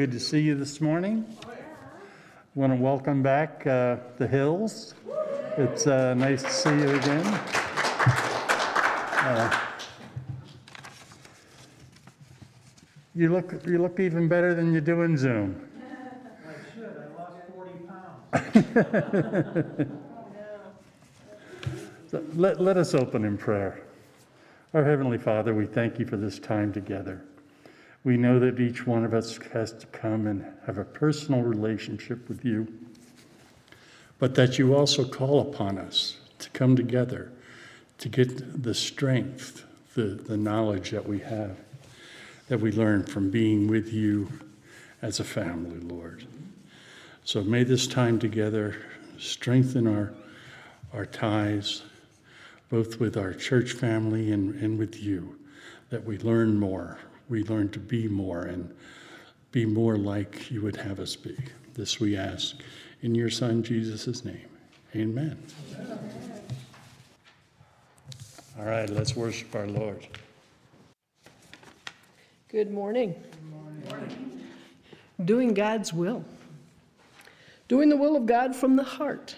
Good to see you this morning. Want to welcome back uh, the Hills. It's uh, nice to see you again. Uh, you look you look even better than you do in Zoom. I should, I lost 40 pounds. So let, let us open in prayer. Our Heavenly Father, we thank you for this time together. We know that each one of us has to come and have a personal relationship with you, but that you also call upon us to come together to get the strength, the, the knowledge that we have, that we learn from being with you as a family, Lord. So may this time together strengthen our, our ties, both with our church family and, and with you, that we learn more we learn to be more and be more like you would have us be. This we ask in your Son, Jesus' name. Amen. Amen. All right, let's worship our Lord. Good morning. Good morning. Doing God's will. Doing the will of God from the heart.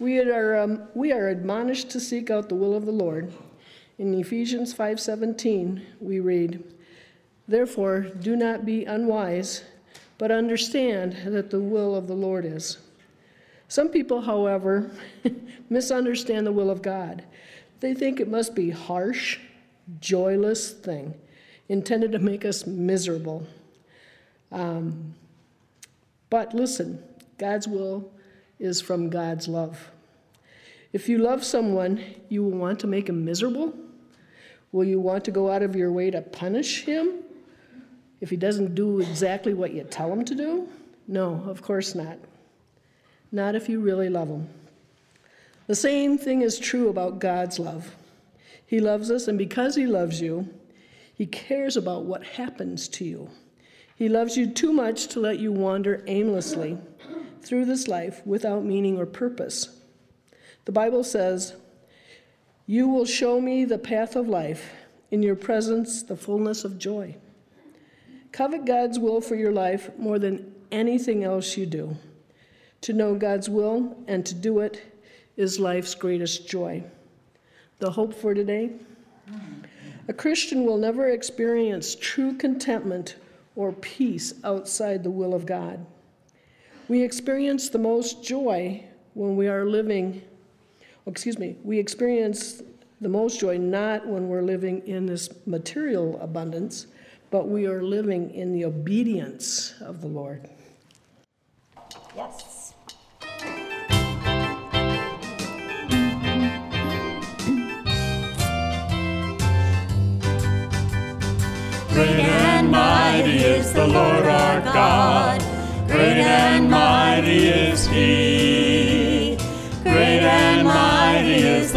We are, um, we are admonished to seek out the will of the Lord in Ephesians 5:17 we read, "Therefore do not be unwise, but understand that the will of the Lord is." Some people, however, misunderstand the will of God. They think it must be harsh, joyless thing intended to make us miserable. Um, but listen, God's will is from God's love. If you love someone, you will want to make him miserable Will you want to go out of your way to punish him if he doesn't do exactly what you tell him to do? No, of course not. Not if you really love him. The same thing is true about God's love. He loves us, and because he loves you, he cares about what happens to you. He loves you too much to let you wander aimlessly through this life without meaning or purpose. The Bible says, you will show me the path of life, in your presence, the fullness of joy. Covet God's will for your life more than anything else you do. To know God's will and to do it is life's greatest joy. The hope for today? A Christian will never experience true contentment or peace outside the will of God. We experience the most joy when we are living Oh, excuse me, we experience the most joy not when we're living in this material abundance, but we are living in the obedience of the Lord. Yes. Great and mighty is the Lord our God. Great and mighty is He.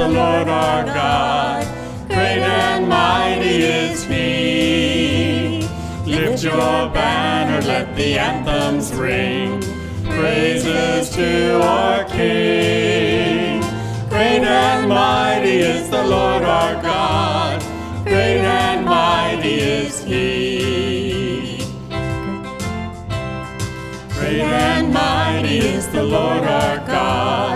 The Lord our God. Great and mighty is He. Lift your banner, let the anthems ring. Praises to our King. Great and mighty is the Lord our God. Great and mighty is He. Great and mighty is the Lord our God.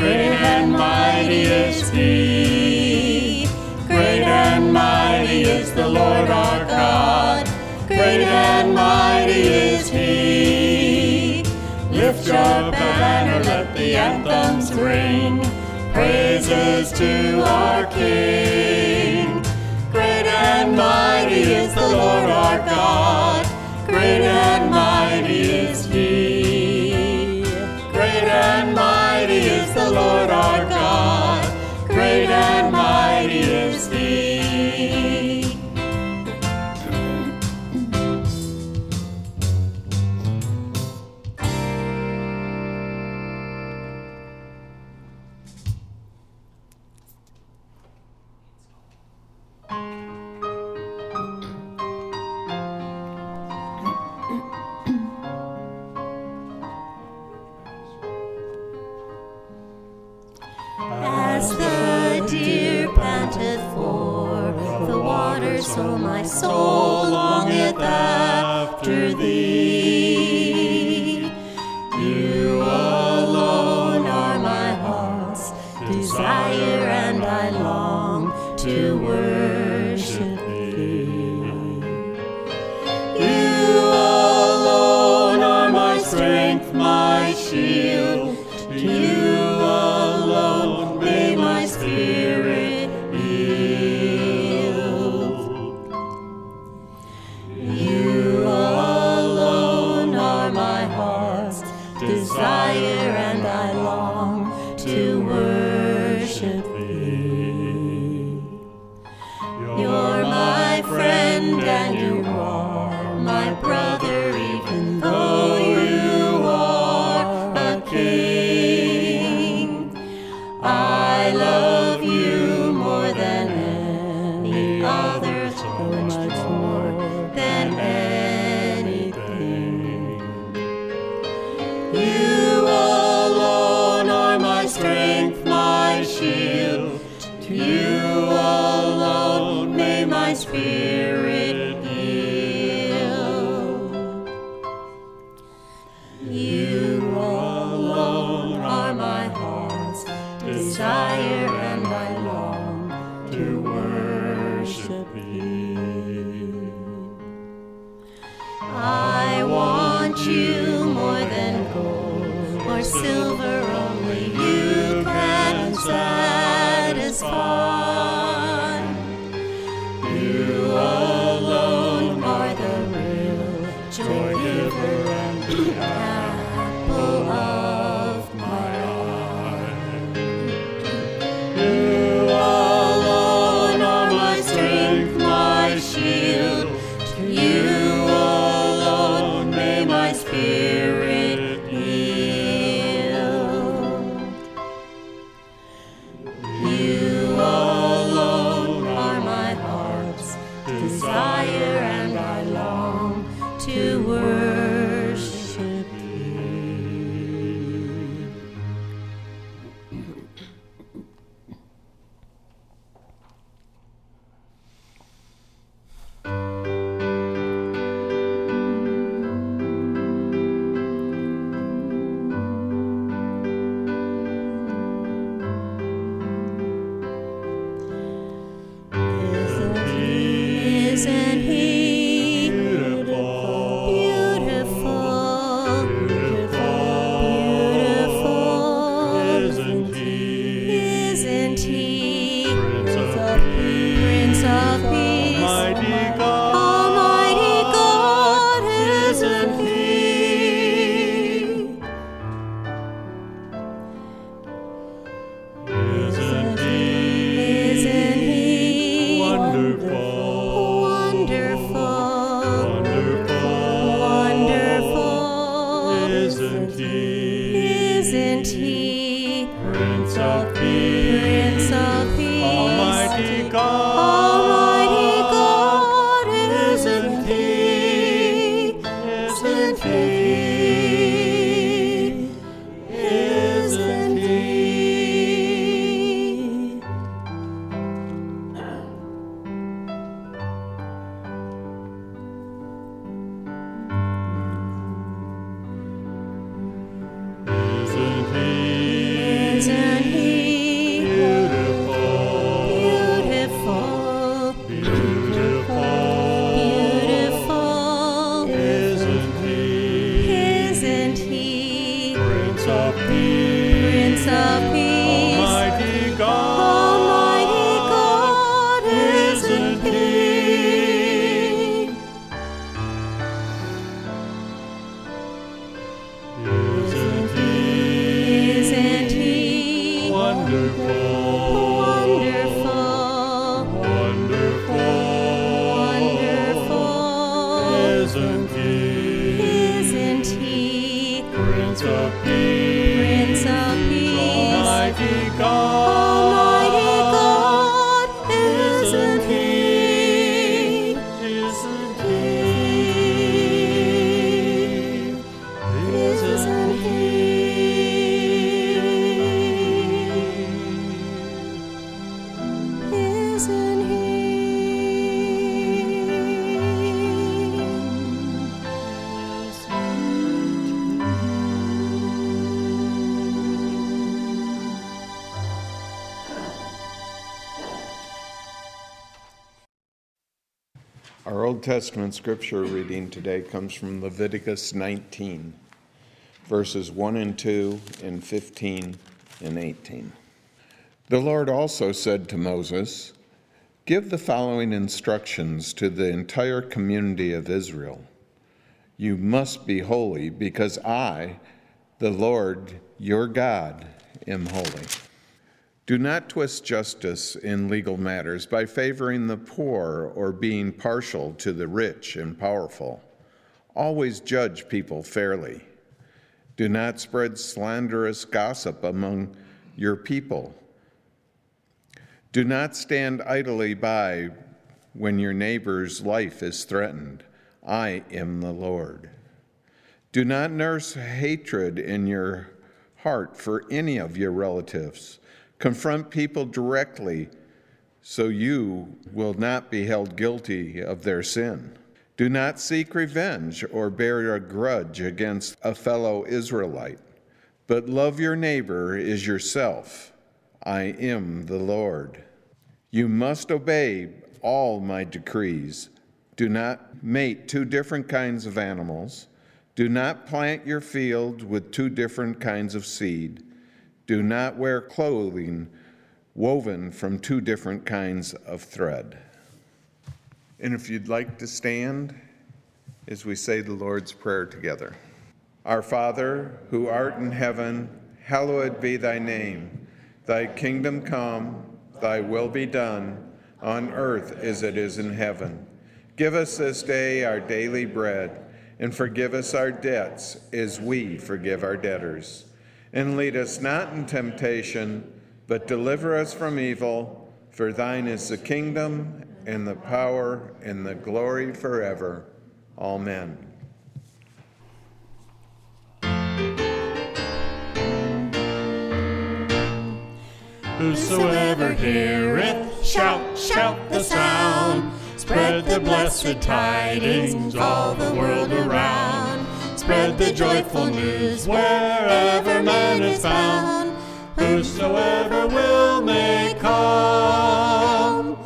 Great and mighty is He. Great and mighty is the Lord our God. Great and mighty is He. Lift your banner, let the anthems ring. Praises to our King. Great and mighty is the Lord our God. Great and mighty is He. Great and Lord joy giver and the Testament scripture reading today comes from Leviticus 19, verses 1 and 2, and 15 and 18. The Lord also said to Moses, Give the following instructions to the entire community of Israel. You must be holy because I, the Lord your God, am holy. Do not twist justice in legal matters by favoring the poor or being partial to the rich and powerful. Always judge people fairly. Do not spread slanderous gossip among your people. Do not stand idly by when your neighbor's life is threatened. I am the Lord. Do not nurse hatred in your heart for any of your relatives Confront people directly so you will not be held guilty of their sin. Do not seek revenge or bear a grudge against a fellow Israelite, but love your neighbor as yourself. I am the Lord. You must obey all my decrees. Do not mate two different kinds of animals. Do not plant your field with two different kinds of seed. Do not wear clothing woven from two different kinds of thread. And if you'd like to stand as we say the Lord's Prayer together Our Father, who art in heaven, hallowed be thy name. Thy kingdom come, thy will be done, on earth as it is in heaven. Give us this day our daily bread, and forgive us our debts as we forgive our debtors and lead us not in temptation, but deliver us from evil. For thine is the kingdom, and the power, and the glory forever. Amen. Whosoever heareth, shout, shout the sound. Spread the blessed tidings all the world around. Spread the joyful news wherever man is found. Whosoever will may come.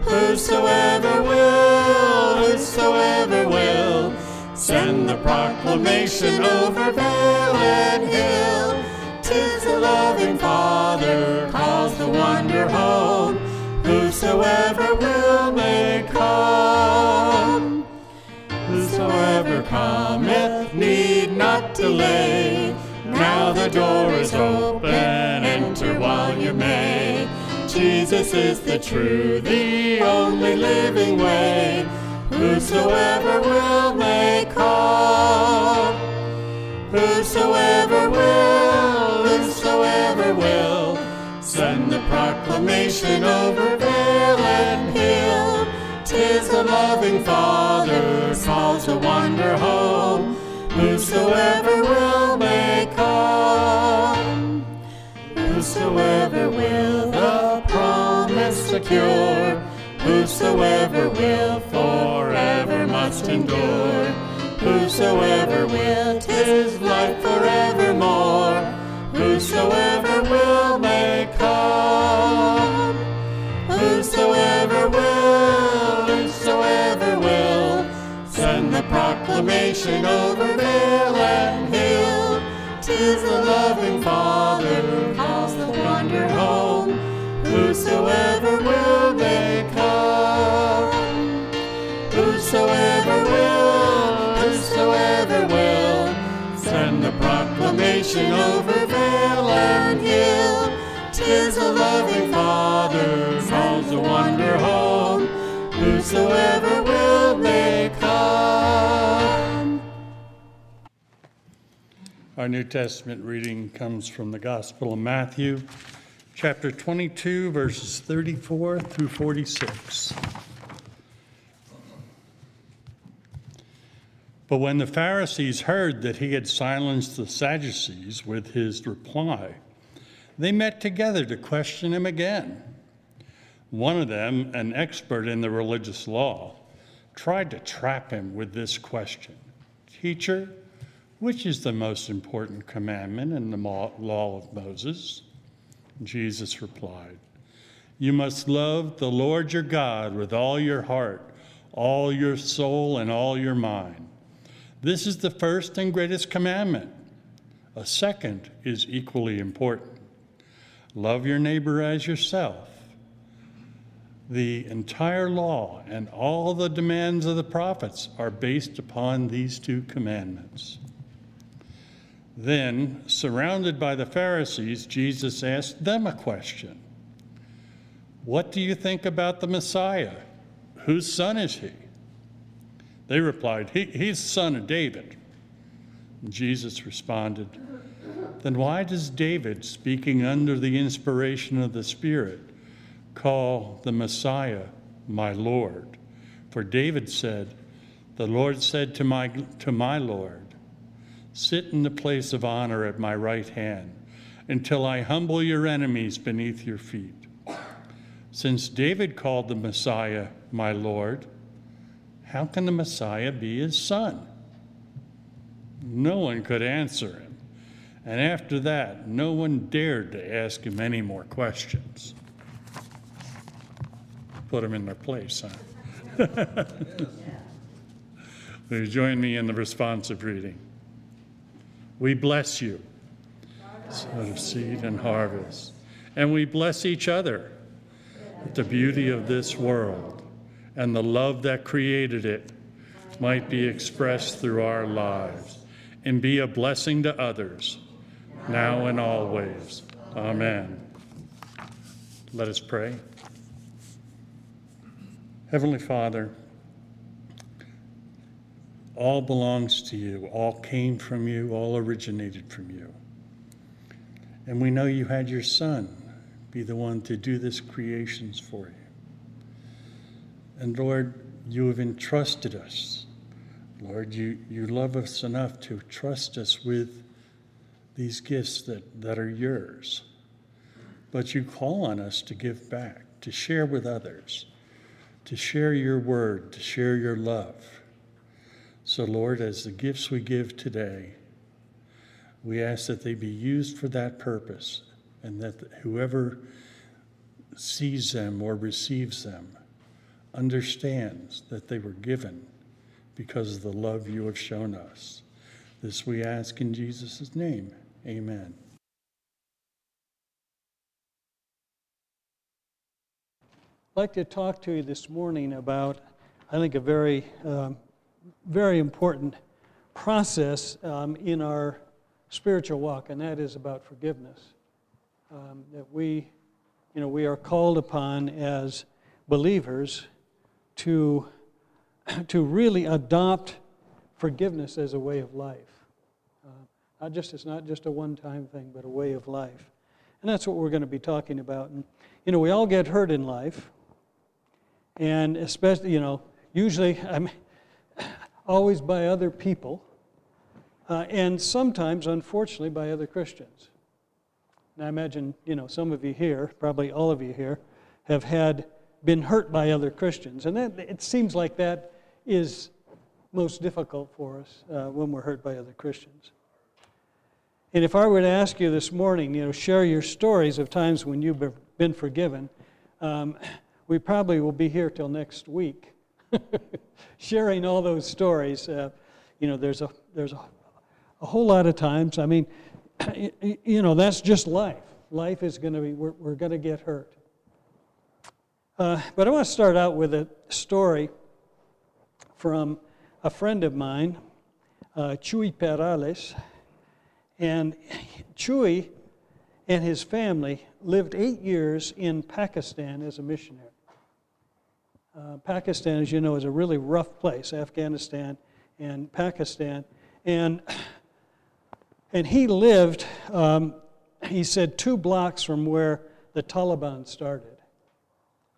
Whosoever will, whosoever will, send the proclamation over vale and hill. Tis the loving Father calls the wonder home. Whosoever will may come. Whosoever cometh need not delay. Now the door is open, enter while you may. Jesus is the true, the only living way. Whosoever will may come. Whosoever will, whosoever will, send the proclamation over hill. Tis the loving Father calls to wander home. Whosoever will may come. Whosoever will the promise secure. Whosoever will forever must endure. Whosoever will, tis life forevermore. Whosoever will may the proclamation over vale and hill. Tis the loving Father who calls the wanderer home. Whosoever will may come. Whosoever will, whosoever will, send the proclamation over vale and hill. Tis the loving Father who calls the wanderer home. Whosoever will may come. Our New Testament reading comes from the Gospel of Matthew, chapter 22, verses 34 through 46. But when the Pharisees heard that he had silenced the Sadducees with his reply, they met together to question him again. One of them, an expert in the religious law, tried to trap him with this question Teacher, which is the most important commandment in the law of Moses? Jesus replied, You must love the Lord your God with all your heart, all your soul and all your mind. This is the first and greatest commandment. A second is equally important love your neighbor as yourself. The entire law and all the demands of the prophets are based upon these two commandments. Then, surrounded by the Pharisees, Jesus asked them a question What do you think about the Messiah? Whose son is he? They replied, he, He's the son of David. And Jesus responded, Then why does David, speaking under the inspiration of the Spirit, call the Messiah my Lord? For David said, The Lord said to my, to my Lord, Sit in the place of honor at my right hand until I humble your enemies beneath your feet. Since David called the Messiah my Lord, how can the Messiah be his son? No one could answer him. And after that, no one dared to ask him any more questions. Put them in their place, huh? Will you join me in the responsive reading? We bless you, son of seed and harvest, and we bless each other that the beauty of this world and the love that created it might be expressed through our lives and be a blessing to others, now and always. Amen. Let us pray. Heavenly Father, all belongs to you, all came from you, all originated from you. And we know you had your Son be the one to do this creations for you. And Lord, you have entrusted us. Lord, you, you love us enough to trust us with these gifts that, that are yours. But you call on us to give back, to share with others, to share your word, to share your love. So, Lord, as the gifts we give today, we ask that they be used for that purpose and that whoever sees them or receives them understands that they were given because of the love you have shown us. This we ask in Jesus' name. Amen. I'd like to talk to you this morning about, I think, a very, um, very important process um, in our spiritual walk, and that is about forgiveness. Um, that we, you know, we are called upon as believers to, to really adopt forgiveness as a way of life. Uh, not just, it's not just a one time thing, but a way of life. And that's what we're going to be talking about. And, you know, we all get hurt in life. And especially, you know, usually, I'm always by other people. Uh, and sometimes, unfortunately, by other Christians. And I imagine, you know, some of you here, probably all of you here, have had been hurt by other Christians. And that, it seems like that is most difficult for us uh, when we're hurt by other Christians. And if I were to ask you this morning, you know, share your stories of times when you've been forgiven, um, we probably will be here till next week, sharing all those stories. Uh, you know, there's a there's a, a whole lot of times. I mean, you know, that's just life. Life is going to be we're, we're going to get hurt. Uh, but I want to start out with a story from a friend of mine, uh, Chuy Perales. And Chuy and his family lived eight years in Pakistan as a missionary. Uh, Pakistan, as you know, is a really rough place, Afghanistan and Pakistan. And, and he lived, um, he said, two blocks from where the Taliban started.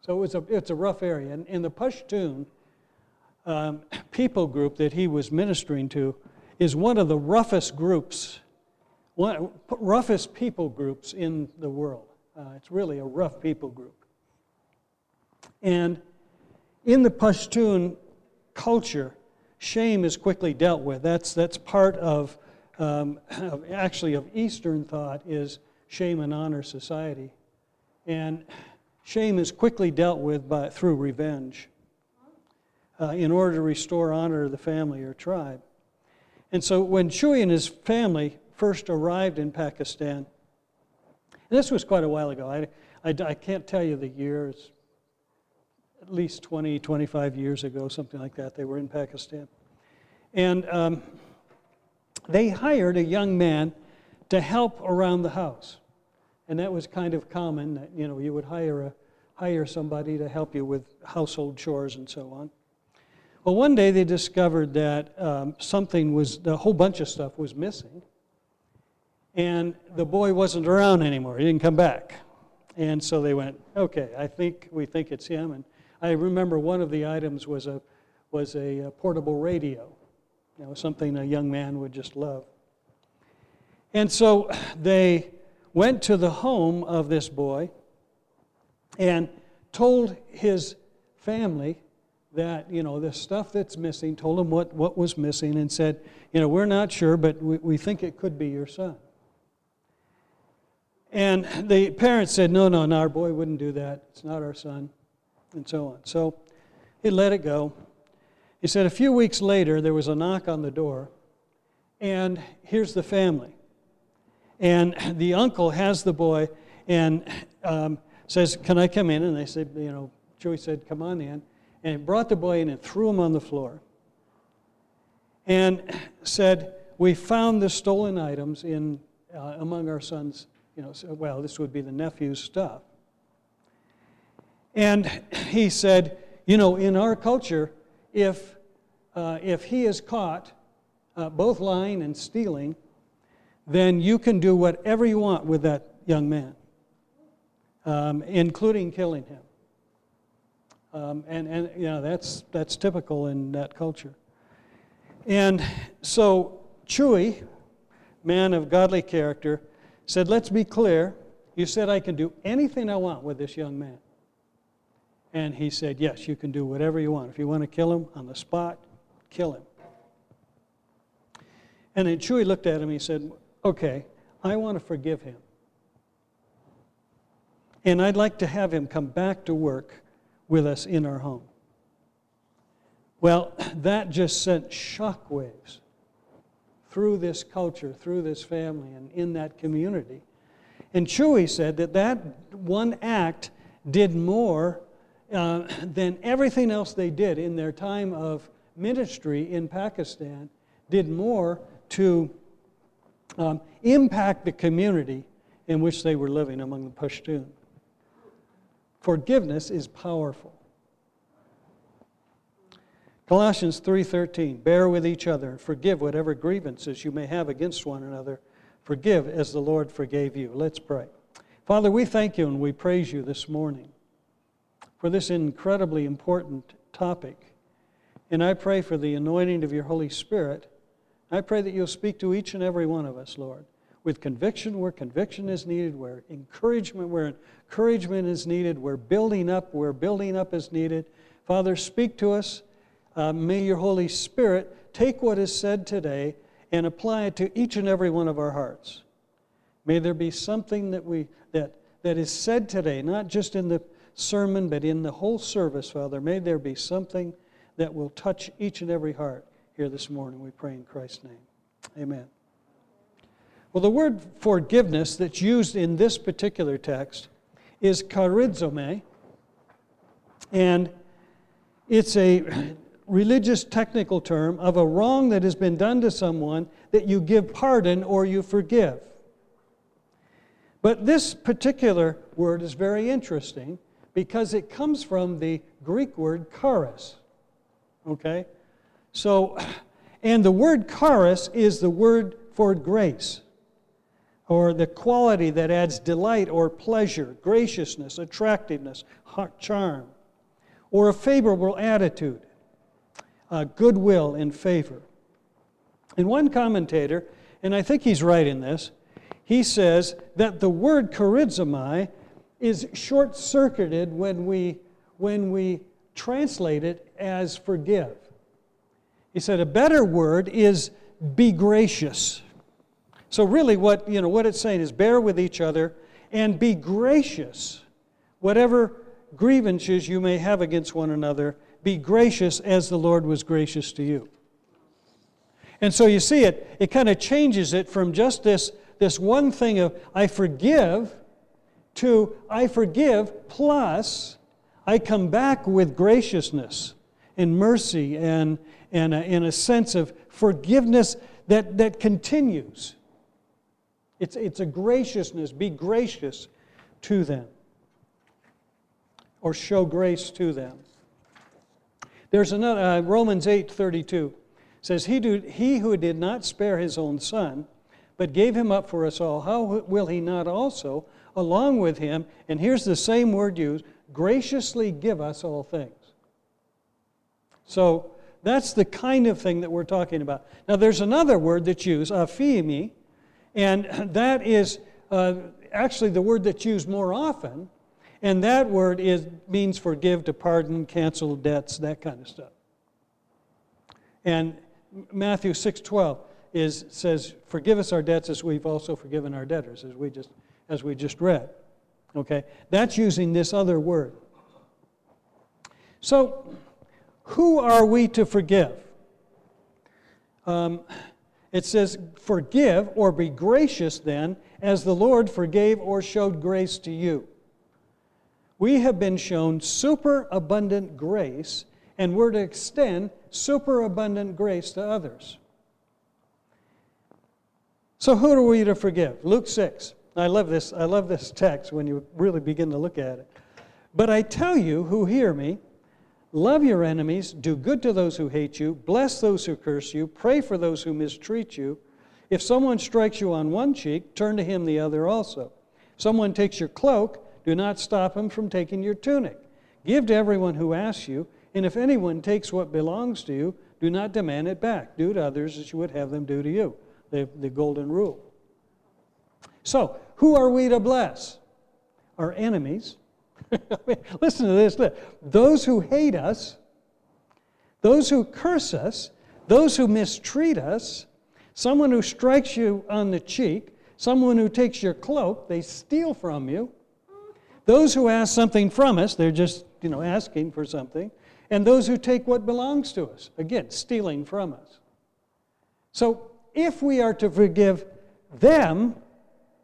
So it was a, it's a rough area. And in the Pashtun um, people group that he was ministering to is one of the roughest groups, one, roughest people groups in the world. Uh, it's really a rough people group. And in the Pashtun culture, shame is quickly dealt with. That's, that's part of, um, of, actually, of Eastern thought is shame and honor society. And Shame is quickly dealt with by, through revenge. uh, in order to restore honor to the family or tribe. And so when Chuy and his family first arrived in Pakistan, and this was quite a while ago, I, I, I can't tell you the years, at least 20, 25 years ago, something like that, they were in Pakistan. And um, they hired a young man to help around the house. And that was kind of common that, you know, you would hire, a, hire somebody to help you with household chores and so on. Well, one day they discovered that um, something was, a whole bunch of stuff was missing. And the boy wasn't around anymore. He didn't come back. And so they went, okay, I think we think it's him. And I remember one of the items was a, was a, a portable radio, you know, something a young man would just love. And so they went to the home of this boy and told his family that, you know, the stuff that's missing, told him what, what was missing, and said, you know, we're not sure, but we, we think it could be your son. And the parents said, no, no, no, our boy wouldn't do that. It's not our son, and so on. So he let it go. He said a few weeks later, there was a knock on the door, and here's the family. And the uncle has the boy and um, says, Can I come in? And they said, You know, Joey said, Come on in. And he brought the boy in and threw him on the floor and said, We found the stolen items in, uh, among our son's, you know, well, this would be the nephew's stuff. And he said, You know, in our culture, if, uh, if he is caught uh, both lying and stealing, then you can do whatever you want with that young man, um, including killing him. Um, and, and you know, that's, that's typical in that culture. And so Chuy, man of godly character, said, Let's be clear. You said I can do anything I want with this young man. And he said, Yes, you can do whatever you want. If you want to kill him on the spot, kill him. And then Chuy looked at him and he said, okay, I want to forgive him. And I'd like to have him come back to work with us in our home. Well, that just sent shockwaves through this culture, through this family, and in that community. And Chuy said that that one act did more uh, than everything else they did in their time of ministry in Pakistan, did more to um, impact the community in which they were living among the Pashtun. Forgiveness is powerful. Colossians 3:13 Bear with each other and forgive whatever grievances you may have against one another. Forgive as the Lord forgave you. Let's pray. Father, we thank you and we praise you this morning for this incredibly important topic. And I pray for the anointing of your Holy Spirit I pray that you'll speak to each and every one of us, Lord, with conviction where conviction is needed, where encouragement where encouragement is needed, where building up where building up is needed. Father, speak to us. Uh, may your Holy Spirit take what is said today and apply it to each and every one of our hearts. May there be something that we that that is said today, not just in the sermon, but in the whole service, Father. May there be something that will touch each and every heart here this morning. We pray in Christ's name. Amen. Well, the word forgiveness that's used in this particular text is charizomai, and it's a religious technical term of a wrong that has been done to someone that you give pardon or you forgive. But this particular word is very interesting because it comes from the Greek word charis. Okay? So, and the word charis is the word for grace, or the quality that adds delight or pleasure, graciousness, attractiveness, charm, or a favorable attitude, uh, goodwill and favor. And one commentator, and I think he's right in this, he says that the word charizomai is short circuited when we, when we translate it as forgive. He said a better word is be gracious. So really what, you know, what it's saying is bear with each other and be gracious. Whatever grievances you may have against one another, be gracious as the Lord was gracious to you. And so you see it, it kind of changes it from just this, this one thing of I forgive to I forgive plus I come back with graciousness and mercy and, and, a, and a sense of forgiveness that, that continues. It's, it's a graciousness. Be gracious to them or show grace to them. There's another, uh, Romans 8 32 says, he, do, he who did not spare his own son, but gave him up for us all, how will he not also, along with him, and here's the same word used, graciously give us all things? So that's the kind of thing that we're talking about. Now, there's another word that's used, aphiemi, and that is uh, actually the word that's used more often, and that word is, means forgive, to pardon, cancel debts, that kind of stuff. And Matthew 6:12 is says, "Forgive us our debts as we've also forgiven our debtors," as we just as we just read. Okay, that's using this other word. So, who are we to forgive? Um, it says, "Forgive or be gracious then, as the Lord forgave or showed grace to you." We have been shown superabundant grace, and we're to extend superabundant grace to others. So who are we to forgive? Luke 6. I love this. I love this text when you really begin to look at it. But I tell you who hear me, love your enemies, do good to those who hate you, bless those who curse you, pray for those who mistreat you. If someone strikes you on one cheek, turn to him the other also. If someone takes your cloak, do not stop him from taking your tunic. Give to everyone who asks you, and if anyone takes what belongs to you, do not demand it back. Do to others as you would have them do to you. The, the golden rule. So, who are we to bless? Our enemies. Listen to this. Those who hate us, those who curse us, those who mistreat us, someone who strikes you on the cheek, someone who takes your cloak, they steal from you. Those who ask something from us, they're just, you know, asking for something and those who take what belongs to us. Again, stealing from us. So if we are to forgive them,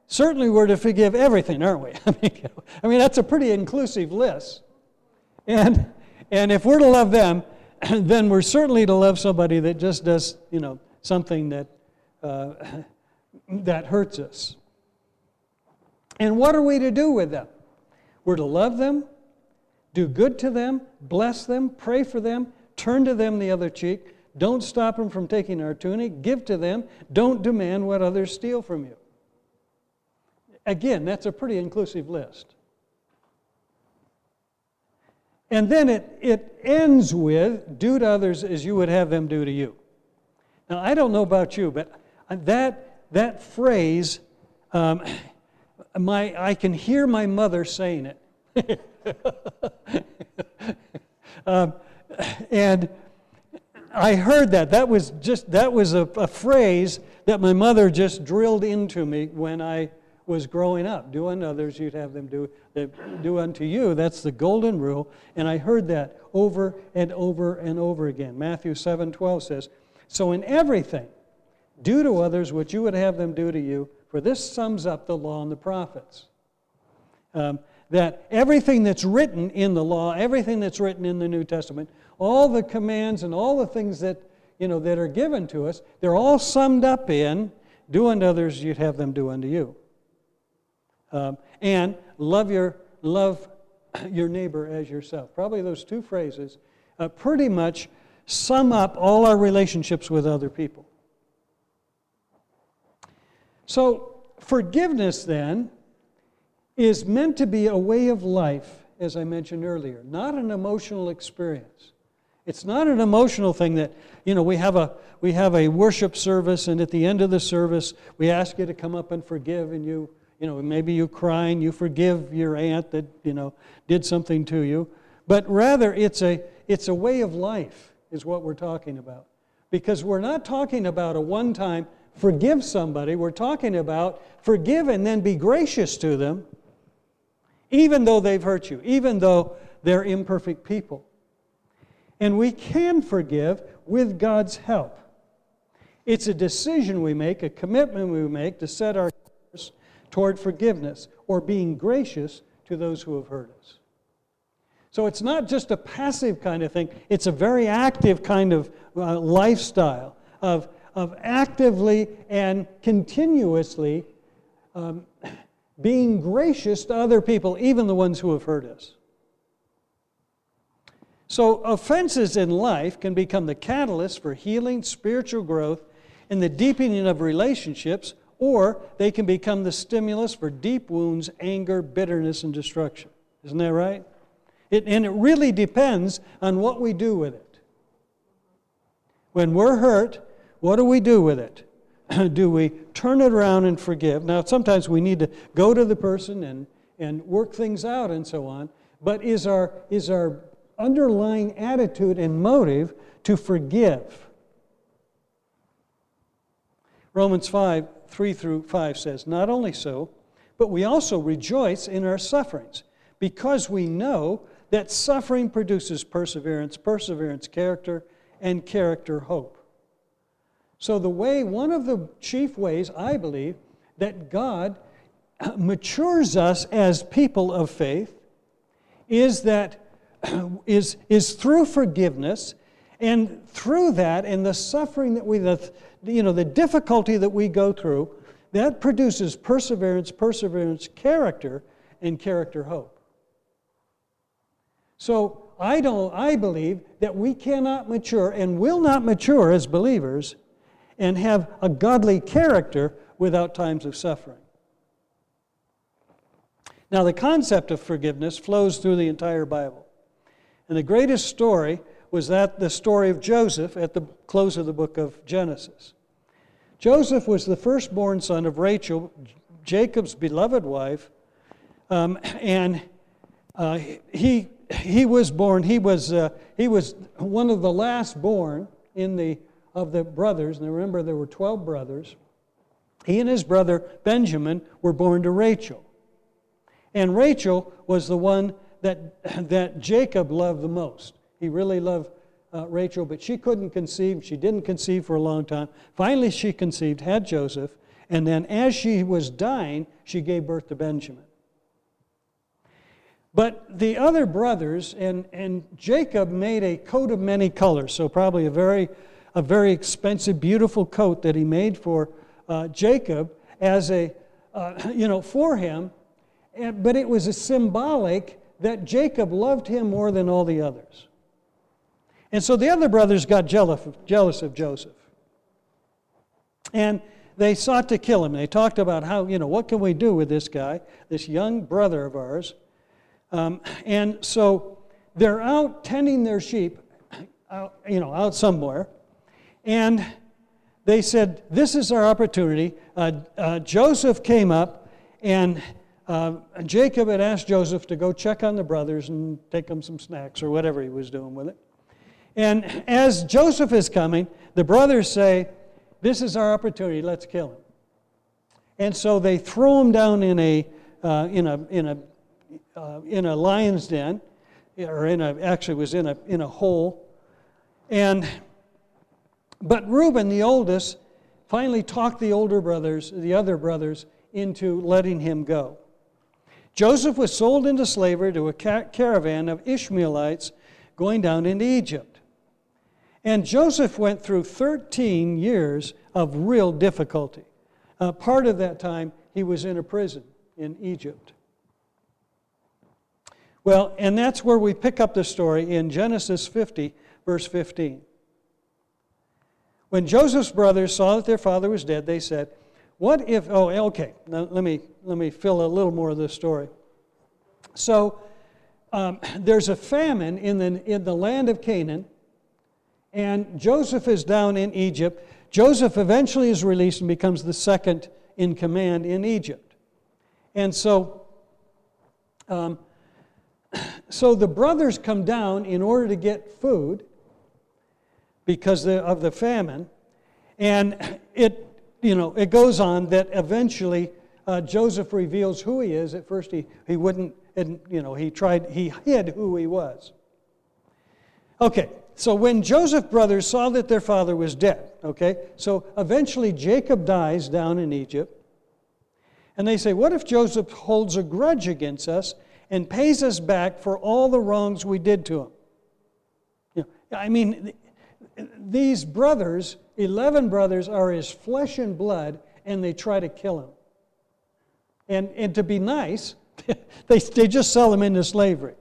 certainly we're to forgive everything, aren't we? I mean, I mean that's a pretty inclusive list. And, and if we're to love them, then we're certainly to love somebody that just does, you know, something that, uh, that hurts us. And what are we to do with them? We're to love them, do good to them, bless them, pray for them, turn to them the other cheek. Don't stop them from taking our tunic. Give to them. Don't demand what others steal from you. Again, that's a pretty inclusive list. And then it, it ends with do to others as you would have them do to you. Now, I don't know about you, but that, that phrase, um, my, I can hear my mother saying it. um, and I heard that. That was just that was a, a, phrase that my mother just drilled into me when I was growing up. Do unto others, you'd have them do do unto you. That's the golden rule. And I heard that over and over and over again. Matthew 7 12 says, So in everything, do to others what you would have them do to you, for this sums up the law and the prophets. Um, that everything that's written in the law, everything that's written in the New Testament, all the commands and all the things that, you know, that are given to us, they're all summed up in do unto others, you'd have them do unto you. Um, and love your, love your neighbor as yourself. Probably those two phrases uh, pretty much sum up all our relationships with other people. So, forgiveness then is meant to be a way of life, as I mentioned earlier, not an emotional experience. It's not an emotional thing that, you know, we have a we have a worship service and at the end of the service we ask you to come up and forgive and you, you know, maybe you cry and you forgive your aunt that, you know, did something to you. But rather it's a it's a way of life is what we're talking about. Because we're not talking about a one-time forgive somebody, we're talking about forgive and then be gracious to them even though they've hurt you, even though they're imperfect people. And we can forgive with God's help. It's a decision we make, a commitment we make to set our toward forgiveness or being gracious to those who have hurt us. So it's not just a passive kind of thing, it's a very active kind of uh, lifestyle of, of actively and continuously um, being gracious to other people, even the ones who have hurt us. So, offenses in life can become the catalyst for healing, spiritual growth, and the deepening of relationships, or they can become the stimulus for deep wounds, anger, bitterness, and destruction. Isn't that right? It, and it really depends on what we do with it. When we're hurt, what do we do with it? do we turn it around and forgive? Now, sometimes we need to go to the person and, and work things out and so on, but is our, is our underlying attitude and motive to forgive? Romans 5 3 through 5 says, Not only so, but we also rejoice in our sufferings, because we know that suffering produces perseverance, perseverance, character, and character, hope. So, the way, one of the chief ways, I believe, that God matures us as people of faith is that is, is through forgiveness and through that and the suffering that we the, you know the difficulty that we go through that produces perseverance perseverance character and character hope so i don't i believe that we cannot mature and will not mature as believers and have a godly character without times of suffering. Now, the concept of forgiveness flows through the entire Bible. And the greatest story was that the story of Joseph at the close of the book of Genesis. Joseph was the firstborn son of Rachel, Jacob's beloved wife, um, and uh, he, he was born, he was, uh, he was one of the last born in the of the brothers, and remember there were 12 brothers, he and his brother Benjamin were born to Rachel. And Rachel was the one that, that Jacob loved the most. He really loved uh, Rachel, but she couldn't conceive. She didn't conceive for a long time. Finally, she conceived, had Joseph, and then as she was dying, she gave birth to Benjamin. But the other brothers, and, and Jacob made a coat of many colors, so probably a very a very expensive, beautiful coat that he made for uh, Jacob as a, uh, you know, for him. And, but it was a symbolic that Jacob loved him more than all the others. And so the other brothers got jealous, of Joseph. And they sought to kill him. They talked about how, you know, what can we do with this guy, this young brother of ours? Um, and so they're out tending their sheep, out, you know, out somewhere. And they said, This is our opportunity. Uh, uh, Joseph came up, and uh, Jacob had asked Joseph to go check on the brothers and take them some snacks or whatever he was doing with it. And as Joseph is coming, the brothers say, This is our opportunity, let's kill him. And so they throw him down in a, uh, in a, in a, uh, in a lion's den, or in a, actually was in a, in a hole. And but Reuben, the oldest, finally talked the older brothers, the other brothers, into letting him go. Joseph was sold into slavery to a caravan of Ishmaelites going down into Egypt. And Joseph went through 13 years of real difficulty. Uh, part of that time, he was in a prison in Egypt. Well, and that's where we pick up the story in Genesis 50, verse 15. When Joseph's brothers saw that their father was dead, they said, What if, oh, okay, now let me, let me fill a little more of this story. So um, there's a famine in the, in the land of Canaan, and Joseph is down in Egypt. Joseph eventually is released and becomes the second in command in Egypt. And so, um, so the brothers come down in order to get food because of the famine. And it, you know, it goes on that eventually uh, Joseph reveals who he is. At first, he, he wouldn't, and, you know, he tried, he hid who he was. Okay, so when Joseph's brothers saw that their father was dead, okay, so eventually Jacob dies down in Egypt. And they say, What if Joseph holds a grudge against us and pays us back for all the wrongs we did to him? You know, I mean, these brothers, 11 brothers, are his flesh and blood, and they try to kill him. And, and to be nice, they, they just sell him into slavery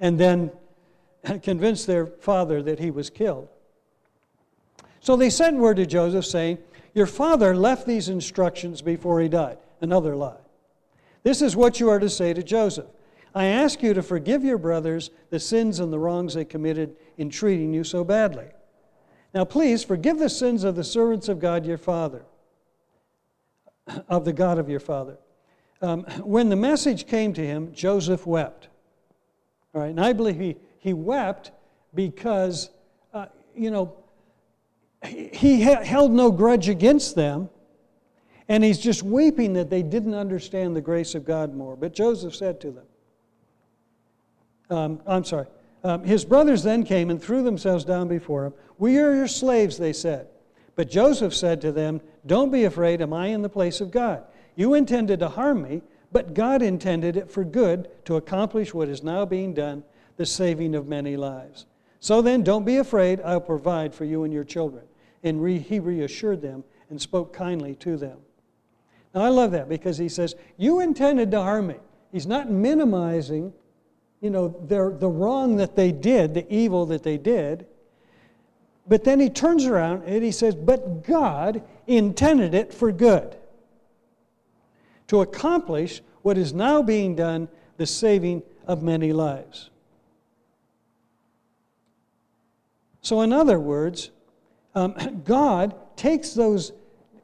and then convince their father that he was killed. So they sent word to Joseph saying, Your father left these instructions before he died. Another lie. This is what you are to say to Joseph I ask you to forgive your brothers the sins and the wrongs they committed in treating you so badly. Now, please forgive the sins of the servants of God your Father, of the God of your Father. Um, when the message came to him, Joseph wept. All right, and I believe he, he wept because, uh, you know, he held no grudge against them, and he's just weeping that they didn't understand the grace of God more. But Joseph said to them, um, I'm sorry, um, his brothers then came and threw themselves down before him. We are your slaves, they said. But Joseph said to them, Don't be afraid, am I in the place of God? You intended to harm me, but God intended it for good to accomplish what is now being done, the saving of many lives. So then, don't be afraid, I'll provide for you and your children. And re- he reassured them and spoke kindly to them. Now, I love that because he says, You intended to harm me. He's not minimizing, you know, their, the wrong that they did, the evil that they did. But then he turns around and he says, But God intended it for good to accomplish what is now being done, the saving of many lives. So, in other words, um, God takes those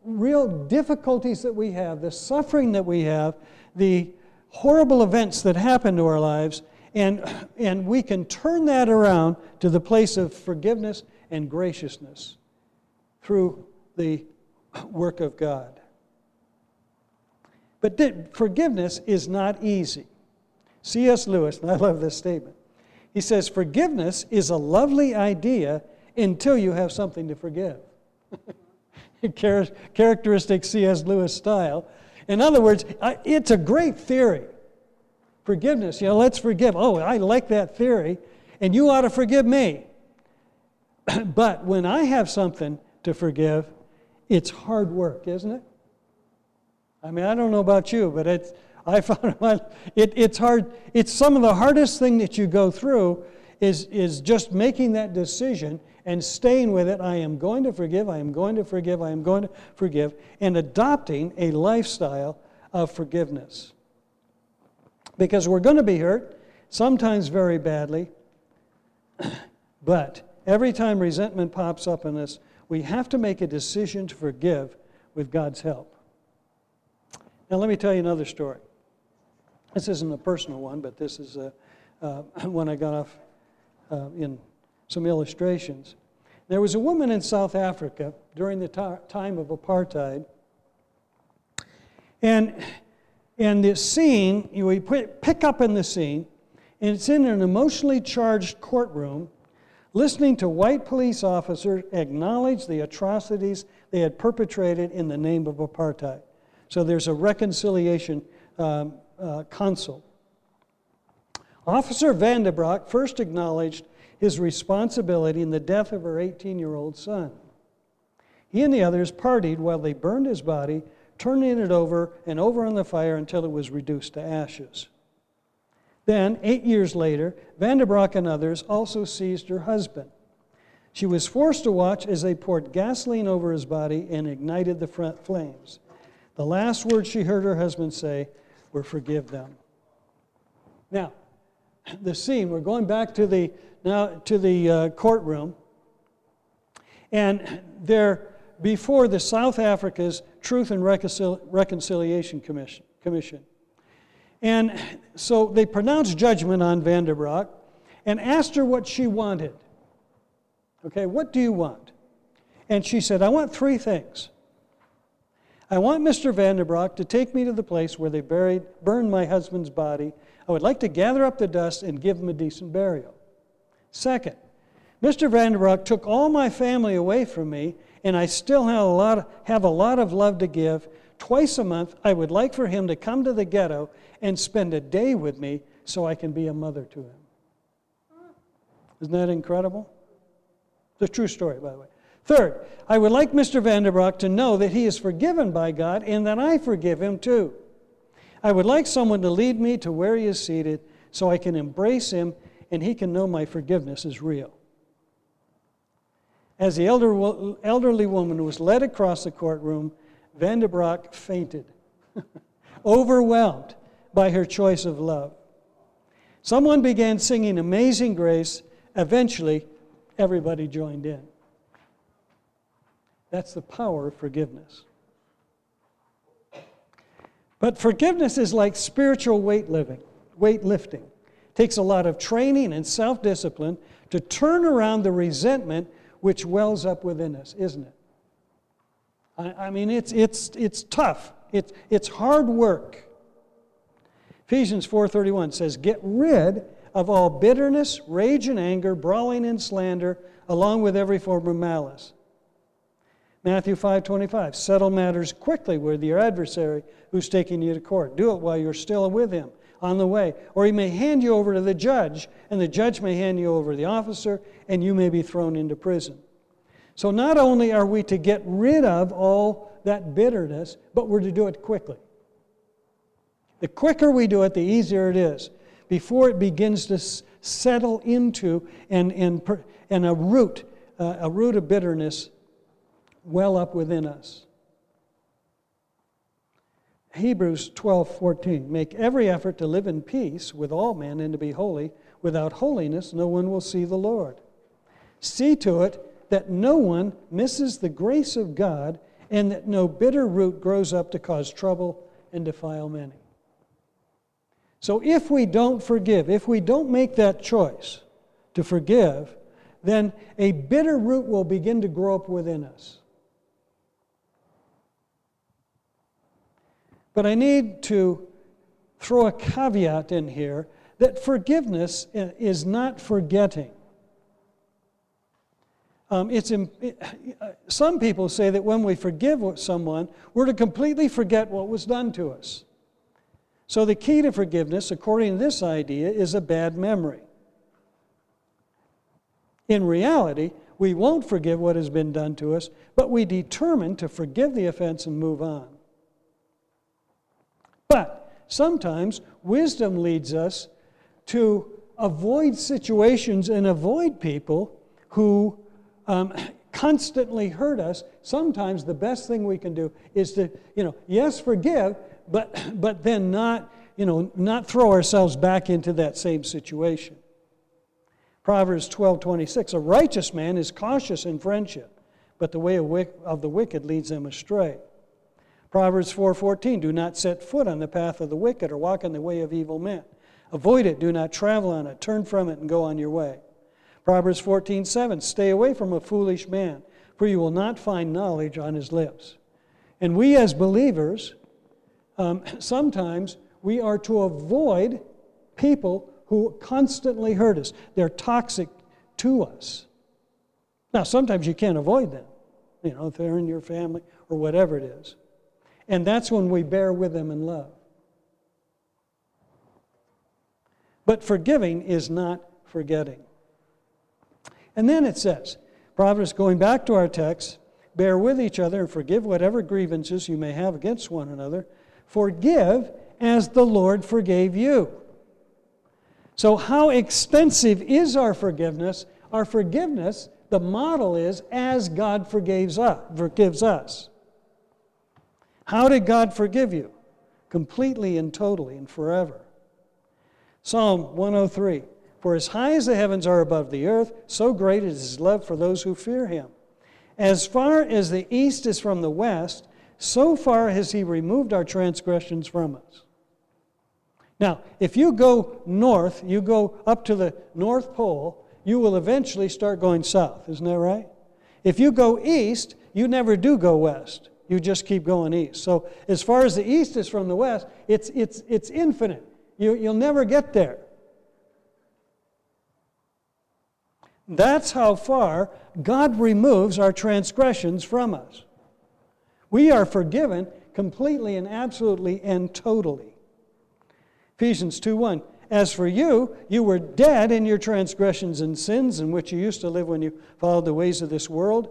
real difficulties that we have, the suffering that we have, the horrible events that happen to our lives, and, and we can turn that around to the place of forgiveness and graciousness through the work of God. But forgiveness is not easy. C.S. Lewis, and I love this statement, he says, Forgiveness is a lovely idea until you have something to forgive. Characteristic C.S. Lewis style. In other words, it's a great theory. Forgiveness, you know, let's forgive. Oh, I like that theory, and you ought to forgive me. but when I have something to forgive, it's hard work, isn't it? I mean, I don't know about you, but it's, I found it, it's hard. It's some of the hardest thing that you go through is, is just making that decision and staying with it. I am going to forgive, I am going to forgive, I am going to forgive, and adopting a lifestyle of forgiveness. Because we're going to be hurt, sometimes very badly, but every time resentment pops up in us, we have to make a decision to forgive with God's help. Now, let me tell you another story. This isn't a personal one, but this is a, uh, one I got off uh, in some illustrations. There was a woman in South Africa during the time of apartheid, and, and the scene, you we pick up in the scene, and it's in an emotionally charged courtroom, listening to white police officers acknowledge the atrocities they had perpetrated in the name of apartheid. So there's a reconciliation um, uh, council. Officer Vandebrock first acknowledged his responsibility in the death of her 18 year old son. He and the others partied while they burned his body, turning it over and over on the fire until it was reduced to ashes. Then, eight years later, Vandebrock and others also seized her husband. She was forced to watch as they poured gasoline over his body and ignited the flames. The last words she heard her husband say were, Forgive them. Now, the scene, we're going back to the, now to the uh, courtroom, and they're before the South Africa's Truth and Reconcil- Reconciliation Commission. Commission. And so they pronounced judgment on Vandebrock and asked her what she wanted. Okay, what do you want? And she said, I want three things. I want Mr. Vandebrock to take me to the place where they buried, burned my husband's body. I would like to gather up the dust and give him a decent burial. Second, Mr. Vanderbroek took all my family away from me, and I still have a, lot of, have a lot of love to give. Twice a month, I would like for him to come to the ghetto and spend a day with me so I can be a mother to him. Isn't that incredible? It's a true story, by the way. Third, I would like Mr. Vanderbroek to know that he is forgiven by God and that I forgive him too. I would like someone to lead me to where he is seated so I can embrace him and he can know my forgiveness is real. As the elder, elderly woman was led across the courtroom, Vanderbroek fainted, overwhelmed by her choice of love. Someone began singing Amazing Grace. Eventually, everybody joined in. That's the power of forgiveness. But forgiveness is like spiritual weight living, weightlifting. It takes a lot of training and self discipline to turn around the resentment which wells up within us, isn't it? I, I mean, it's, it's, it's tough, it's, it's hard work. Ephesians 4:31 says, "Get rid of all bitterness, rage and anger, brawling and slander, along with every form of malice." Matthew 5:25, "Settle matters quickly with your adversary who's taking you to court. Do it while you're still with him on the way, or he may hand you over to the judge, and the judge may hand you over to the officer, and you may be thrown into prison." So not only are we to get rid of all that bitterness, but we're to do it quickly. The quicker we do it, the easier it is. Before it begins to settle into and, and, and a root, uh, a root of bitterness well up within us. Hebrews 12, 14. Make every effort to live in peace with all men and to be holy. Without holiness, no one will see the Lord. See to it that no one misses the grace of God and that no bitter root grows up to cause trouble and defile many. So if we don't forgive, if we don't make that choice to forgive, then a bitter root will begin to grow up within us. But I need to throw a caveat in here that forgiveness is not forgetting. Um, it's, uh, some people say that when we forgive someone, we're to completely forget what was done to us. So, the key to forgiveness, according to this idea, is a bad memory. In reality, we won't forgive what has been done to us, but we determine to forgive the offense and move on. But sometimes wisdom leads us to avoid situations and avoid people who um, constantly hurt us. Sometimes the best thing we can do is to, you know, yes, forgive, but, but then not, you know, not throw ourselves back into that same situation. Proverbs 12 26, a righteous man is cautious in friendship, but the way of the wicked leads him astray. Proverbs 4:14 Do not set foot on the path of the wicked or walk in the way of evil men. Avoid it, do not travel on it, turn from it and go on your way. Proverbs 14:7 Stay away from a foolish man, for you will not find knowledge on his lips. And we as believers um, sometimes we are to avoid people who constantly hurt us. They're toxic to us. Now, sometimes you can't avoid them, you know, if they're in your family or whatever it is. And that's when we bear with them in love. But forgiving is not forgetting. And then it says, Proverbs, going back to our text, bear with each other and forgive whatever grievances you may have against one another Forgive as the Lord forgave you. So, how extensive is our forgiveness? Our forgiveness, the model is as God forgives us, forgives us. How did God forgive you? Completely and totally and forever. Psalm 103 For as high as the heavens are above the earth, so great is his love for those who fear him. As far as the east is from the west, so far has He removed our transgressions from us. Now, if you go north, you go up to the North Pole, you will eventually start going south. Isn't that right? If you go east, you never do go west. You just keep going east. So, as far as the east is from the west, it's, it's, it's infinite. You, you'll never get there. That's how far God removes our transgressions from us. We are forgiven completely and absolutely and totally. Ephesians 2:1 As for you, you were dead in your transgressions and sins in which you used to live when you followed the ways of this world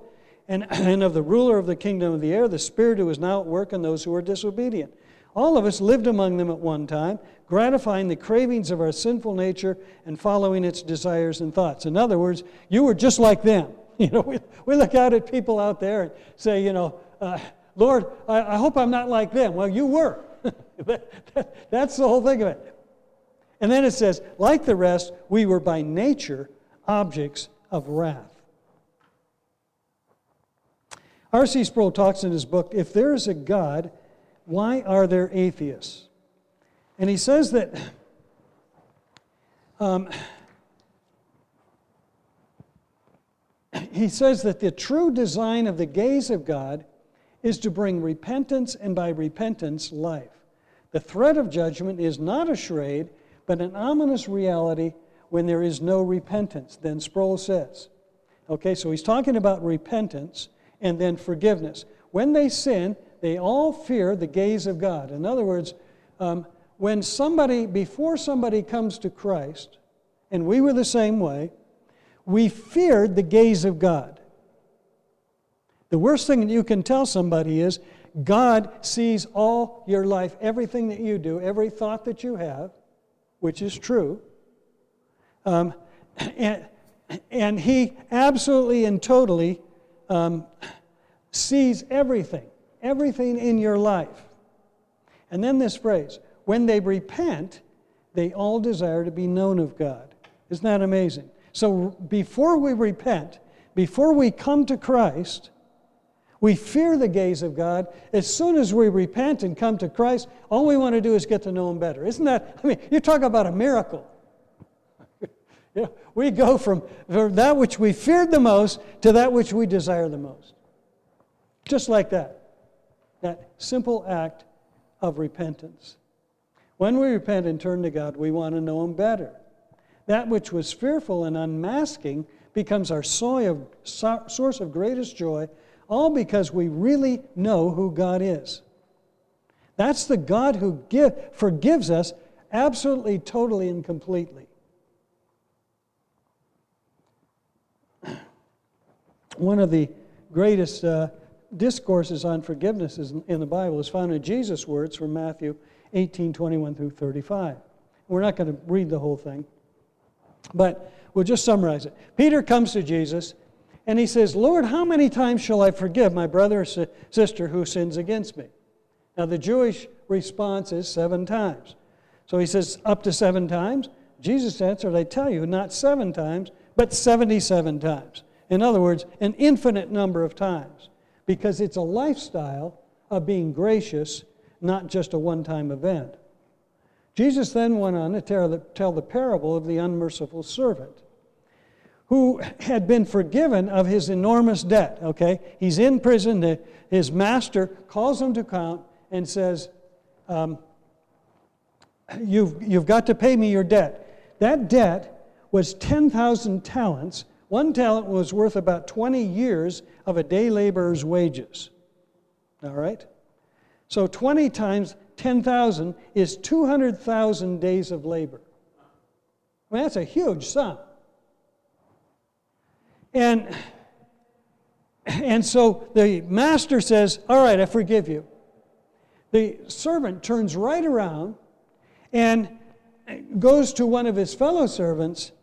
and, and of the ruler of the kingdom of the air, the spirit who is now at work in those who are disobedient. All of us lived among them at one time, gratifying the cravings of our sinful nature and following its desires and thoughts. In other words, you were just like them. You know, we, we look out at people out there and say, you know, uh, Lord, I, I, hope I'm not like them. Well, you were. that, that, that's the whole thing of it. And then it says, like the rest, we were by nature objects of wrath. R.C. Sproul talks in his book, If There is a God, why are there atheists? And he says that um, he says that the true design of the gaze of God is to bring repentance, and by repentance, life. The threat of judgment is not a charade, but an ominous reality when there is no repentance. Then Sproul says. Okay, so he's talking about repentance and then forgiveness. When they sin, they all fear the gaze of God. In other words, um, when somebody, before somebody comes to Christ, and we were the same way, we feared the gaze of God. The worst thing that you can tell somebody is God sees all your life, everything that you do, every thought that you have, which is true. Um, and, and He absolutely and totally um, sees everything everything in your life. And then this phrase when they repent, they all desire to be known of God. Isn't that amazing? So before we repent, before we come to Christ, we fear the gaze of God. As soon as we repent and come to Christ, all we want to do is get to know Him better. Isn't that? I mean, you talk about a miracle. You know, we go from, from that which we feared the most to that which we desire the most. Just like that that simple act of repentance. When we repent and turn to God, we want to know Him better. That which was fearful and unmasking becomes our source of greatest joy, all because we really know who God is. That's the God who give, forgives us absolutely, totally, and completely. One of the greatest uh, discourses on forgiveness in the Bible is found in Jesus' words from Matthew 18 21 through 35. We're not going to read the whole thing, but we'll just summarize it. Peter comes to Jesus and he says, Lord, how many times shall I forgive my brother or sister who sins against me? Now, the Jewish response is seven times. So he says, up to seven times. Jesus answered, I tell you, not seven times, but 77 times. In other words, an infinite number of times because it's a lifestyle of being gracious, not just a one time event. Jesus then went on to tell the, parable of the unmerciful servant who had been forgiven of his enormous debt. Okay? He's in prison. His master calls him to account and says, um, you've, you've got to pay me your debt. That debt was 10,000 talents one talent was worth about 20 years of a day laborer's wages. All right? So 20 times 10,000 is 200,000 days of labor. I mean, that's a huge sum. And, and so the master says, All right, I forgive you. The servant turns right around and goes to one of his fellow servants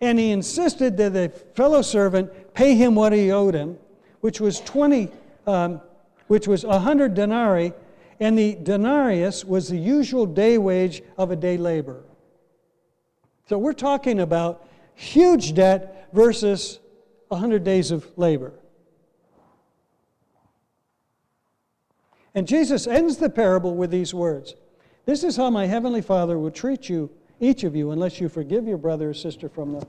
and he insisted that the fellow servant pay him what he owed him, which was 20, um, which was 100 denarii, and the denarius was the usual day wage of a day laborer. So we're talking about huge debt versus 100 days of labor. And Jesus ends the parable with these words This is how my heavenly Father will treat you each of you, unless you forgive your brother or sister from the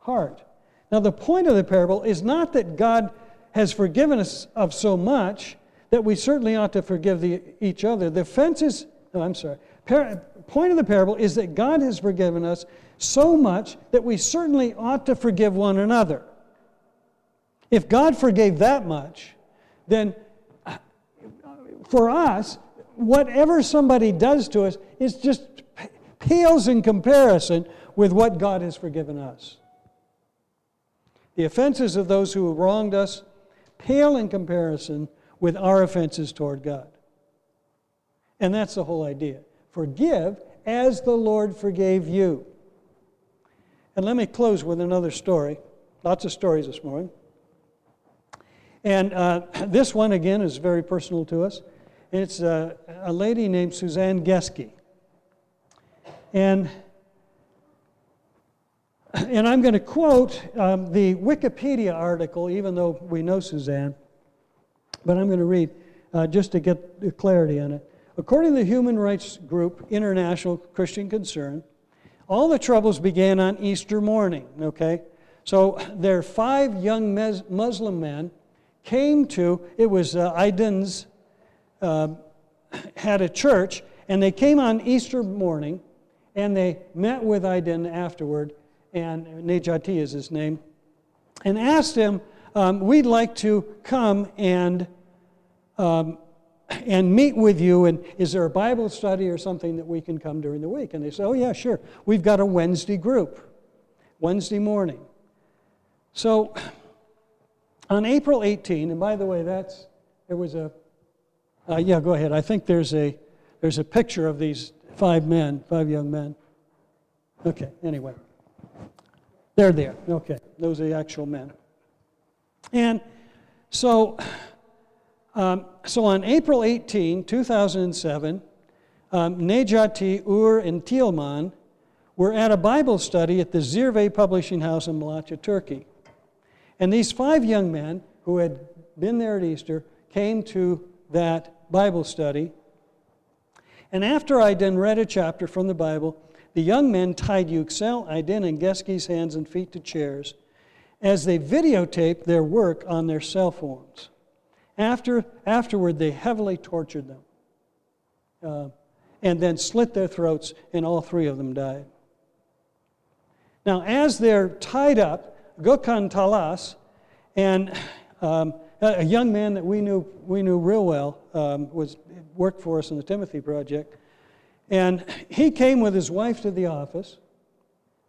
heart. Now, the point of the parable is not that God has forgiven us of so much that we certainly ought to forgive the, each other. The offenses no, I'm sorry. Par- point of the parable is that God has forgiven us so much that we certainly ought to forgive one another. If God forgave that much, then uh, for us, whatever somebody does to us is just pales in comparison with what God has forgiven us. The offenses of those who wronged us pale in comparison with our offenses toward God. And that's the whole idea. Forgive as the Lord forgave you. And let me close with another story. Lots of stories this morning. And uh, this one, again, is very personal to us. It's uh, a lady named Susanne Geske. And, and I'm going to quote um, the Wikipedia article, even though we know Susanne, but I'm going to read uh, just to get clarity on it. According to the human rights group International Christian Concern, all the troubles began on Easter morning, okay? So there five young Muslim men came to, it was uh, Aydin's, uh, had a church, and they came on Easter morning, and they met with Aydin afterward, and Necati is his name, and asked him, um, We'd like to come and, um, and meet with you, and is there a Bible study or something that we can come during the week? And they said, Oh, yeah, sure. We've got a Wednesday group, Wednesday morning. So on April 18, and by the way, that's, there was a, uh, yeah, go ahead. I think there's a, there's a picture of these five men, five young men. Okay, anyway. They're there. Okay, those are the actual men. And so, um, so on April 18, 2007, um, Necati, Uğur, and Tilmann were at a Bible study at the Zirve Publishing House in Malatya, Turkey. And these five young men who had been there at Easter came to that Bible study and after Aydin read a chapter from the Bible, the young men tied Yüksel, Aydin, and Geske's hands and feet to chairs as they videotaped their work on their cell phones. After, afterward, they heavily tortured them uh, and then slit their throats, and all three of them died. Now, as they're tied up, Gökhan Talas and um, a young man that we knew, we knew real well um, was worked for us in the Timothy Project. And he came with his wife to the office.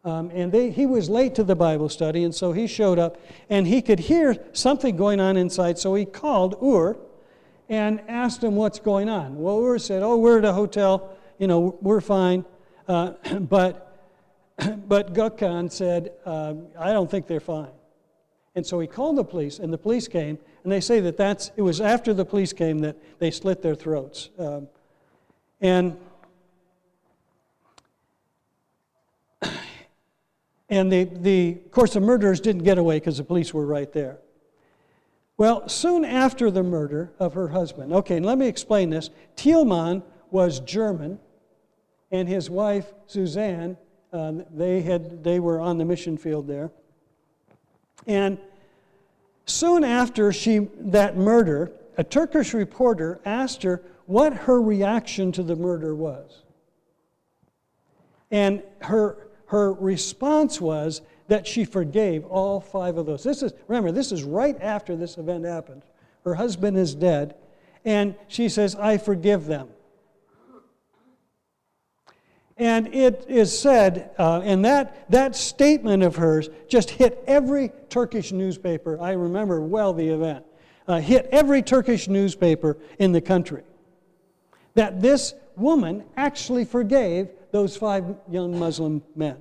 Um, and they, he was late to the Bible study, and so he showed up, and he could hear something going on inside, so he called Uğur and asked him what's going on. Well, Uğur said, Oh, we're at a hotel, you know, we're fine. Uh, but, but Gökhan said, uh, I don't think they're fine. And so he called the police, and the police came, and they say that that's, it was after the police came that they slit their throats. Um, and, and the, the, of course, the murderers didn't get away because the police were right there. Well, soon after the murder of her husband, okay, let me explain this. Tilmann was German, and his wife, Susanne, uh, they, had, they were on the mission field there. And soon after she, that murder, a Turkish reporter asked her what her reaction to the murder was. And her, her response was that she forgave all five of those. This is, remember, this is right after this event happened. Her husband is dead, and she says, I forgive them. And it is said, uh, and that, that statement of hers just hit every Turkish newspaper. I remember well the event. Uh, hit every Turkish newspaper in the country. That this woman actually forgave those five young Muslim men.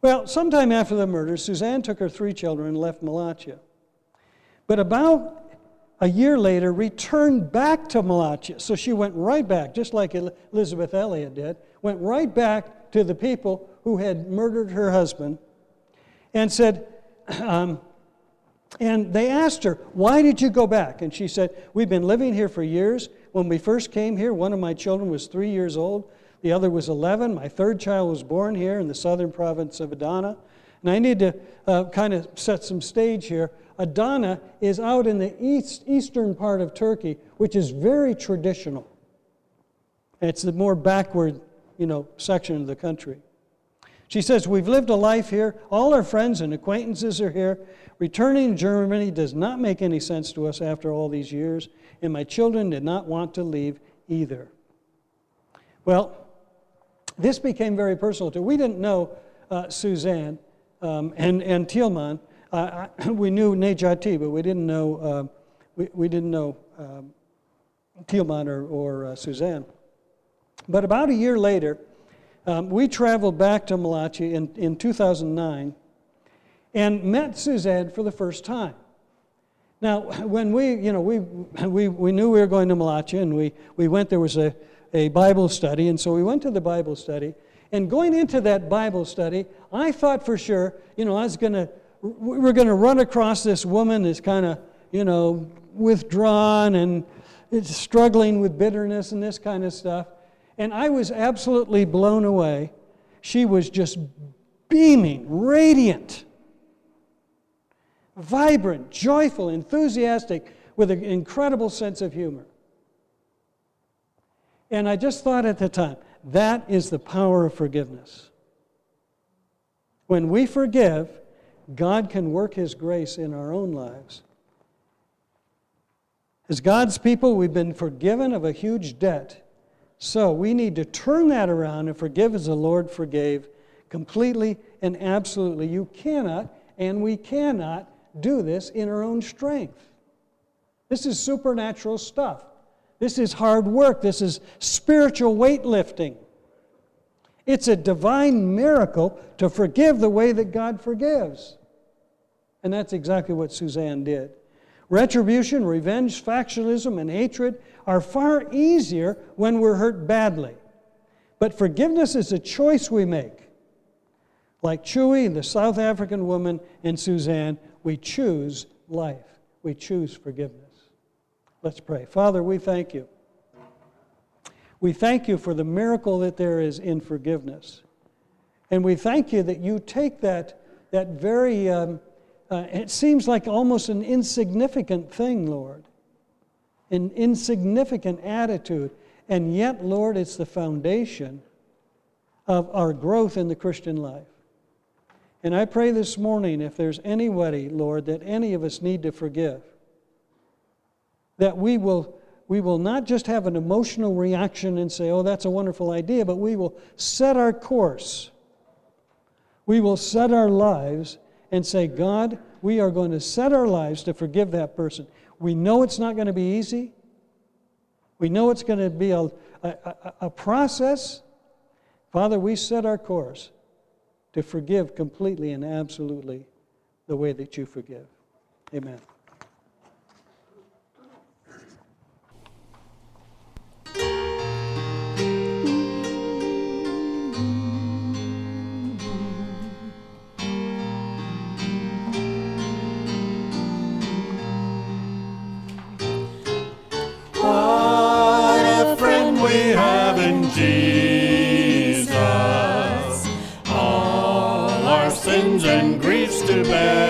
Well, sometime after the murder, Susanne took her three children and left Malatya. But about a year later returned back to Malatya. So she went right back, just like Elisabeth Elliot did, went right back to the people who had murdered her husband and said, um, and they asked her, Why did you go back? And she said, We've been living here for years. When we first came here, one of my children was three years old, the other was 11. My third child was born here in the southern province of Adana. And I need to uh, kind of set some stage here. Adana is out in the east, eastern part of Turkey, which is very traditional. It's the more backward, you know, section of the country. She says, We've lived a life here. All our friends and acquaintances are here. Returning to Germany does not make any sense to us after all these years, and my children did not want to leave either. Well, this became very personal to her. We didn't know uh, Susanne um, and, and Tilmann. Uh, we knew Necati, but we didn't know, uh, we, we didn't know um, or, or uh, Susanne. But about a year later, um, we traveled back to Malatya in, in 2009 and met Susanne for the first time. Now, when we, you know, we, we, we knew we were going to Malatya and we, we went, there was a, a Bible study, and so we went to the Bible study. And going into that Bible study, I thought for sure, you know, I was going to, we were going to run across this woman that's kind of, you know, withdrawn and struggling with bitterness and this kind of stuff. And I was absolutely blown away. She was just beaming, radiant, vibrant, joyful, enthusiastic, with an incredible sense of humor. And I just thought at the time, that is the power of forgiveness. When we forgive, God can work His grace in our own lives. As God's people, we've been forgiven of a huge debt. So we need to turn that around and forgive as the Lord forgave completely and absolutely. You cannot and we cannot do this in our own strength. This is supernatural stuff. This is hard work. This is spiritual weightlifting. It's a divine miracle to forgive the way that God forgives. And that's exactly what Susanne did. Retribution, revenge, factionalism, and hatred are far easier when we're hurt badly. But forgiveness is a choice we make. Like Chuy, the South African woman, and Suzanne, we choose life. We choose forgiveness. Let's pray. Father, we thank you. We thank you for the miracle that there is in forgiveness. And we thank you that you take that, that very, um, uh, it seems like almost an insignificant thing, Lord, an insignificant attitude. And yet, Lord, it's the foundation of our growth in the Christian life. And I pray this morning, if there's anybody, Lord, that any of us need to forgive, that we will, we will not just have an emotional reaction and say, oh, that's a wonderful idea, but we will set our course. We will set our lives and say, God, we are going to set our lives to forgive that person. We know it's not going to be easy. We know it's going to be a, a, a process. Father, we set our course to forgive completely and absolutely the way that you forgive. Amen. Discouraged,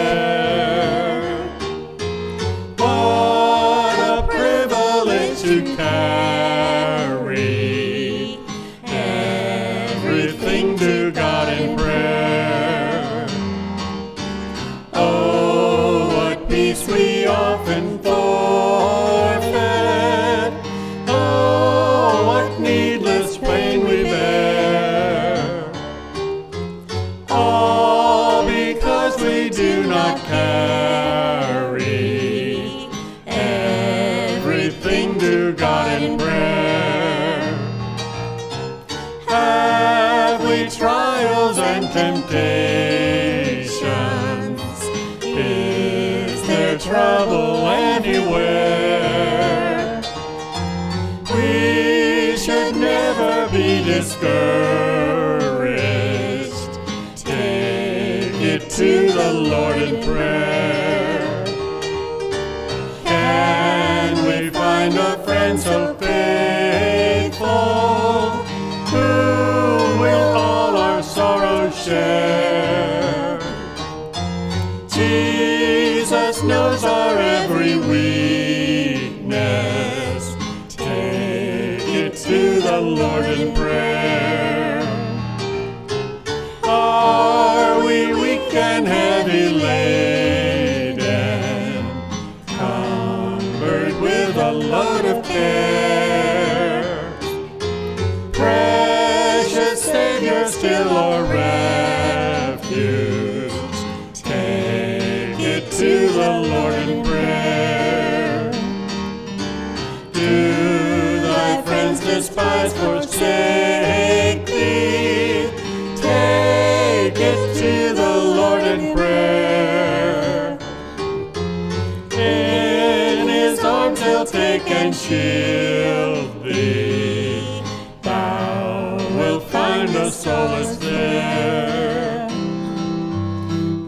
take and shield thee. Thou wilt find a solace there.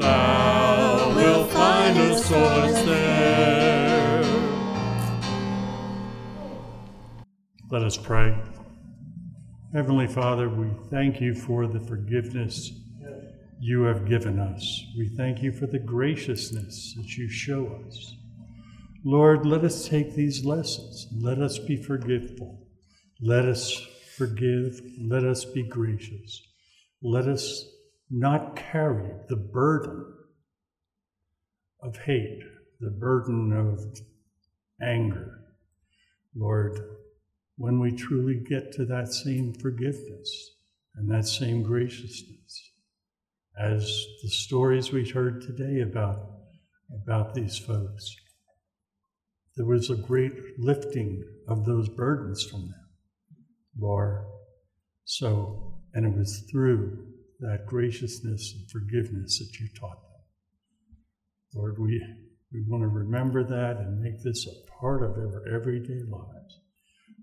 Thou wilt find a solace there. Let us pray. Heavenly Father, we thank you for the forgiveness you have given us. We thank you for the graciousness that you show us. Lord, let us take these lessons. Let us be forgiveful. Let us forgive. Let us be gracious. Let us not carry the burden of hate, the burden of anger. Lord, when we truly get to that same forgiveness and that same graciousness, as the stories we heard today about, about these folks, there was a great lifting of those burdens from them, Lord. So, and it was through that graciousness and forgiveness that you taught them. Lord, we, we want to remember that and make this a part of our everyday lives.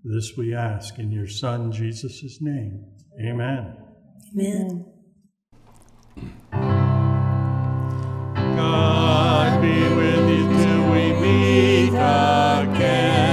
This we ask in your Son, Jesus' name. Amen. Amen. God meet again.